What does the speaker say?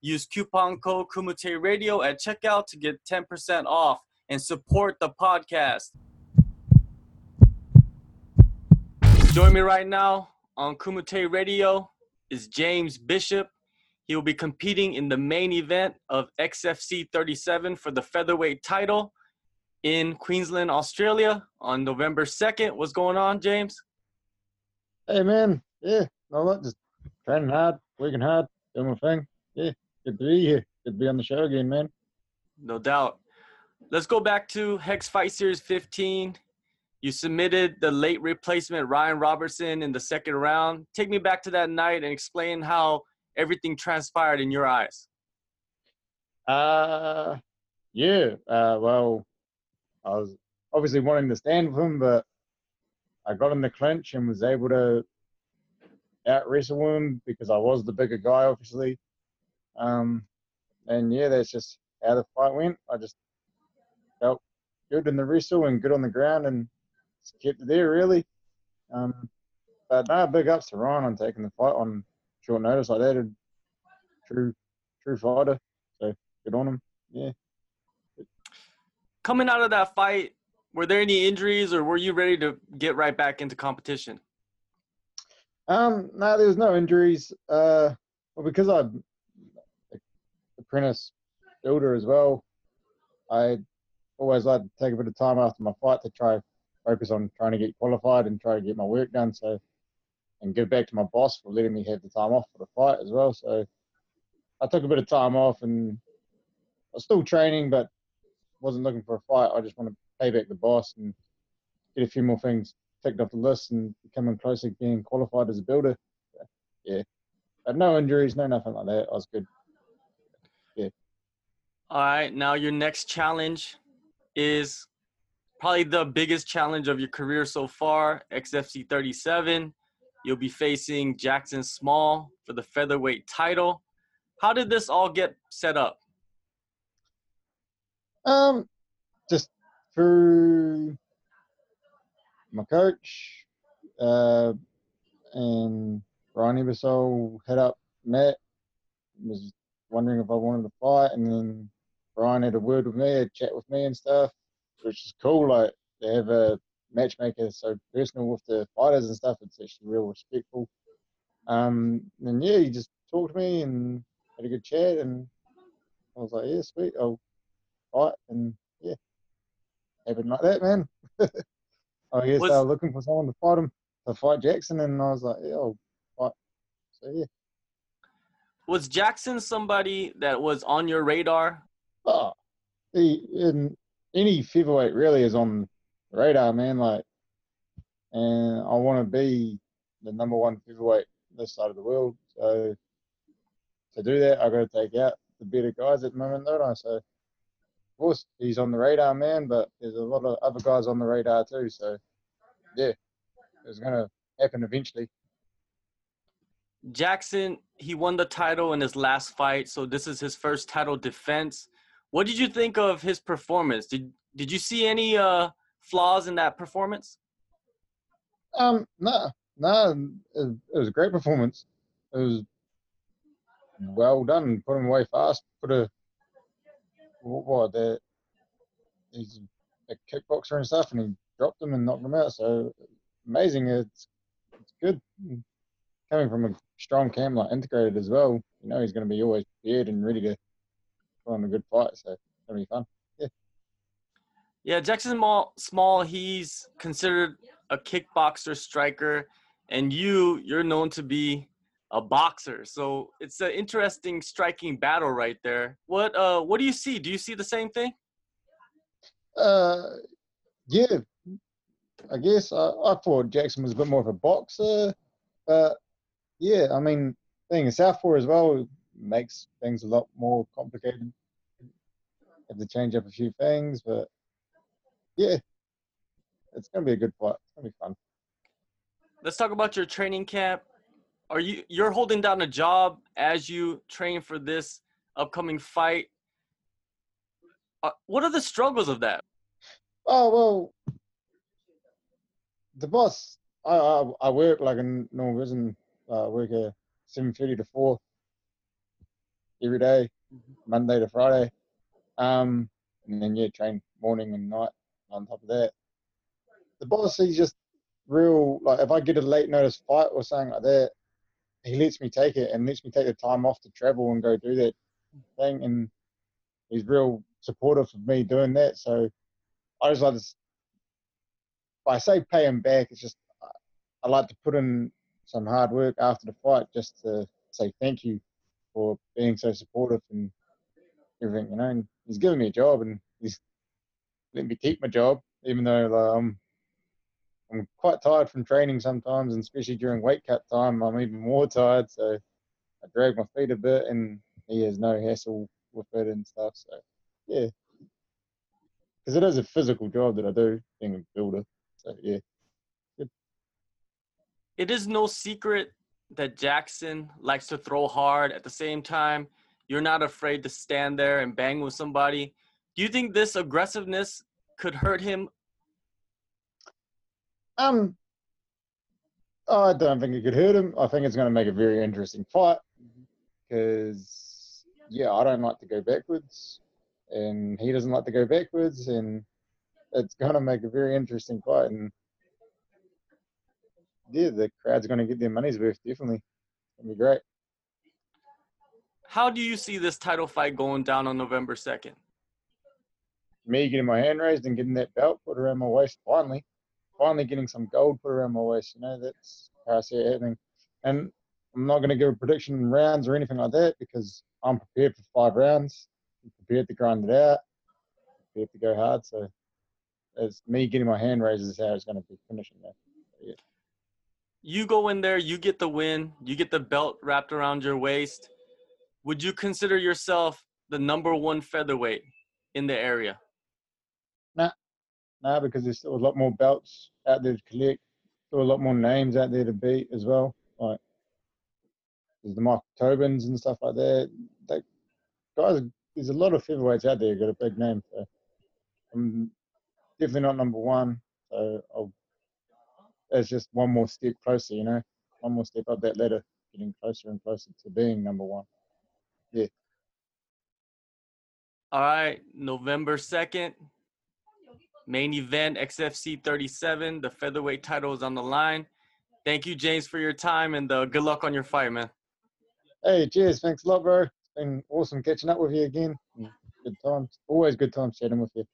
Use coupon code Kumite Radio at checkout to get 10% off and support the podcast. Join me right now on Kumite Radio is James Bishop. He will be competing in the main event of XFC 37 for the featherweight title in Queensland, Australia on November 2nd. What's going on, James? Hey, man. Yeah, no? Just training hard, working hard, doing my thing. Yeah, good to be here. Good to be on the show again, man. No doubt. Let's go back to Hex Fight Series 15. You submitted the late replacement Ryan Robertson in the second round. Take me back to that night and explain how everything transpired in your eyes. Uh, yeah. Uh, well, I was obviously wanting to stand with him, but I got in the clinch and was able to out wrestle him because I was the bigger guy, obviously. Um, and yeah, that's just how the fight went. I just felt good in the wrestle and good on the ground and kept it there really. Um, but no, big ups to Ryan on taking the fight on short notice like that. And true, true fighter. So good on him. Yeah. Coming out of that fight, were there any injuries or were you ready to get right back into competition? Um, no, there was no injuries. Uh, well, because I'm apprentice builder as well, I always like to take a bit of time after my fight to try focus on trying to get qualified and try to get my work done. So, and give back to my boss for letting me have the time off for the fight as well. So, I took a bit of time off and I was still training, but wasn't looking for a fight. I just want to pay back the boss and get a few more things ticked off the list and becoming closer to being qualified as a builder. So, yeah, but no injuries, no nothing like that. I was good. Yeah. All right, now your next challenge is probably the biggest challenge of your career so far, XFC 37. You'll be facing Jackson Small for the featherweight title. How did this all get set up? Um, just through my coach, uh, and Ronnie Ebersol head up Matt was wondering if I wanted to fight, and then Brian had a word with me, a chat with me and stuff, which is cool. Like they have a matchmaker so personal with the fighters and stuff. It's actually real respectful. Um, and yeah, he just talked to me and had a good chat, and I was like, yeah, sweet, I'll fight, and yeah, happened like that, man. I guess was, they were looking for someone to fight him to fight Jackson, and I was like, yeah, I'll fight. So yeah. Was Jackson somebody that was on your radar? Oh, he in any featherweight really is on radar, man. Like, and I want to be the number one featherweight this side of the world. So to do that, I got to take out the better guys at the moment, don't I? So, of course, he's on the radar, man. But there's a lot of other guys on the radar too. So, yeah, it's gonna happen eventually. Jackson, he won the title in his last fight, so this is his first title defense. What did you think of his performance? Did did you see any uh, flaws in that performance? Um, no, no, it, it was a great performance. It was well done. Put him away fast. Put a what? The, he's a kickboxer and stuff, and he dropped him and knocked him out. So amazing. It's it's good. Coming from a strong cam like integrated as well, you know he's going to be always prepared and ready to put on a good fight. So it's going to be fun. Yeah. Yeah, Jackson Small, Small, he's considered a kickboxer striker, and you, you're known to be a boxer. So it's an interesting striking battle right there. What uh what do you see? Do you see the same thing? Uh yeah. I guess I, I thought Jackson was a bit more of a boxer. But yeah, I mean being a southpaw as well makes things a lot more complicated have to change up a few things, but yeah, it's gonna be a good fight. It's gonna be fun. Let's talk about your training camp. Are you you're holding down a job as you train for this upcoming fight? Uh, what are the struggles of that? Oh well, the boss. I I, I work like a normal person. Uh, I work seven thirty to four every day, Monday to Friday. Um, and then yeah, train morning and night on top of that. The boss, he's just real. Like if I get a late notice fight or something like that, he lets me take it and lets me take the time off to travel and go do that thing. And he's real supportive of me doing that. So I just like to. I say pay him back. It's just I like to put in some hard work after the fight just to say thank you for being so supportive and everything, you know. And he's given me a job and he's let me keep my job, even though I'm I'm quite tired from training sometimes, and especially during weight cut time, I'm even more tired. So I drag my feet a bit, and he has no hassle with it and stuff. So yeah, because it is a physical job that I do, being a builder. So yeah. It is no secret that Jackson likes to throw hard. At the same time, you're not afraid to stand there and bang with somebody. Do you think this aggressiveness could hurt him? Um, I don't think it could hurt him. I think it's going to make a very interesting fight because, yeah, I don't like to go backwards, and he doesn't like to go backwards, and it's going to make a very interesting fight. And yeah, the crowd's going to get their money's worth. Definitely, to be great. How do you see this title fight going down on November second? Me getting my hand raised and getting that belt put around my waist finally, finally getting some gold put around my waist. You know, that's how I see it happening. And I'm not going to give a prediction in rounds or anything like that because I'm prepared for five rounds. I'm prepared to grind it out. Prepared to go hard. So it's me getting my hand raised is how it's going to be finishing that. Yeah. You go in there, you get the win, you get the belt wrapped around your waist. Would you consider yourself the number one featherweight in the area? Nah, nah, because there's still a lot more belts out there to collect. Still a lot more names out there to beat as well. Like there's the Michael Tobins and stuff like that. Like guys, there's a lot of featherweights out there got a big name. So I'm definitely not number one. So I'll, it's just one more step closer, you know, one more step up that ladder, getting closer and closer to being number one. Yeah. All right, November 2nd, main event XFC 37. The featherweight title is on the line. Thank you, James, for your time and uh, good luck on your fight, man. Hey, cheers. Thanks a lot, bro. It's been awesome catching up with you again. Good times. Always good times chatting with you.